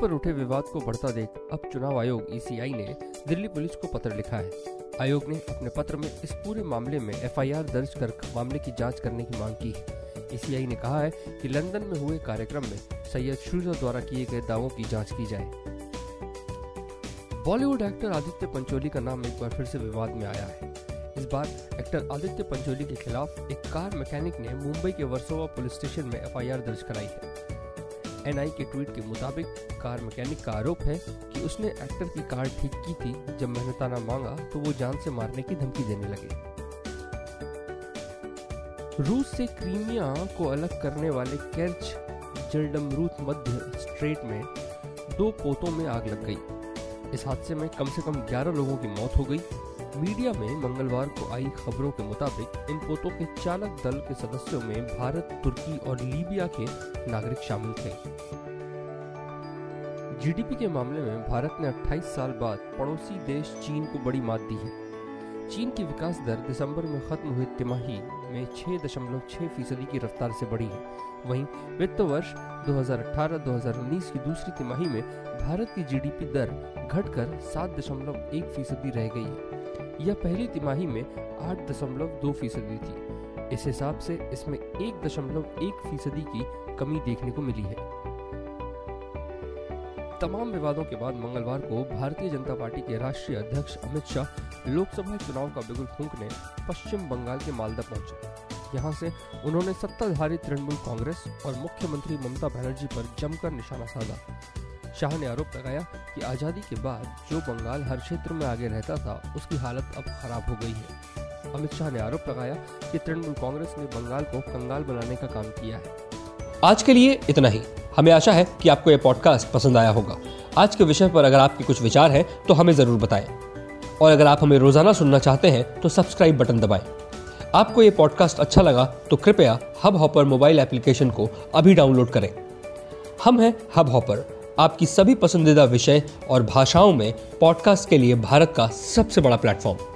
पर उठे विवाद को बढ़ता देख अब चुनाव आयोग ईसीआई ने दिल्ली पुलिस को पत्र लिखा है। आयोग ने अपने पत्र में इस पूरे मामले में एफआईआर दर्ज कर मामले की जाँच करने की मांग की है। ईसीआई ने कहा है कि लंदन में हुए कार्यक्रम में सैयद शुजा द्वारा किए गए दावों की जाँच की जाए। बॉलीवुड एक्टर आदित्य पंचोली का नाम एक बार फिर से विवाद में आया है। इस बार एक्टर आदित्य पंचोली के खिलाफ एक कार मैकेनिक ने मुंबई के वर्सोवा पुलिस स्टेशन में एफआईआर दर्ज कराई है। एनआई के ट्वीट के मुताबिक कार मैकेनिक का आरोप है कि उसने एक्टर की कार ठीक की थी। जब मेहनताना मांगा तो वो जान से मारने की धमकी देने लगे। रूस से क्रीमिया को अलग करने वाले केर्च जल्डमरूथ मध्य स्ट्रेट में दो पोतों में आग लग गई। इस हादसे में कम से कम 11 लोगों की मौत हो गई। मीडिया में मंगलवार को आई खबरों के मुताबिक, इन पोतों के चालक दल के सदस्यों में भारत, तुर्की और लीबिया के नागरिक शामिल थे। जीडीपी के मामले में भारत ने 28 साल बाद पड़ोसी देश चीन को बड़ी मात दी है। चीन की विकास दर दिसंबर में खत्म हुई तिमाही में 6.6 फ़ीसदी की रफ्तार से बढ़ी है। वहीं वित्त वर्ष 2018-2019 की दूसरी तिमाही में भारत की जीडीपी दर घटकर 7.1 फ़ीसदी रह गई है। यह पहली तिमाही में आठ दशमलव दो फ़ीसदी थी। इस हिसाब से इसमें एक दशमलव एक फ़ीसदी की कमी देखने को मिली है। तमाम विवादों के बाद मंगलवार को भारतीय जनता पार्टी के राष्ट्रीय अध्यक्ष अमित शाह लोकसभा चुनाव का बिगुल फूंकने पश्चिम बंगाल के मालदा पहुँचे। यहाँ से उन्होंने सत्ताधारी तृणमूल कांग्रेस और मुख्यमंत्री ममता बनर्जी पर जमकर निशाना साधा। शाह ने आरोप लगाया कि आज़ादी के बाद जो बंगाल हर क्षेत्र में आगे रहता था, उसकी हालत अब खराब हो गई है। अमित शाह ने आरोप लगाया कि तृणमूल कांग्रेस ने बंगाल को कंगाल बनाने का काम किया है। आज के लिए इतना ही। हमें आशा है कि आपको यह पॉडकास्ट पसंद आया होगा। आज के विषय पर अगर आपके कुछ विचार हैं तो हमें ज़रूर बताएँ। और अगर आप हमें रोज़ाना सुनना चाहते हैं तो सब्सक्राइब बटन दबाएँ। आपको ये पॉडकास्ट अच्छा लगा तो कृपया हब हॉपर मोबाइल एप्लीकेशन को अभी डाउनलोड करें। हम हैं हब हॉपर आपकी सभी पसंदीदा विषय और भाषाओं में पॉडकास्ट के लिए भारत का सबसे बड़ा प्लेटफॉर्म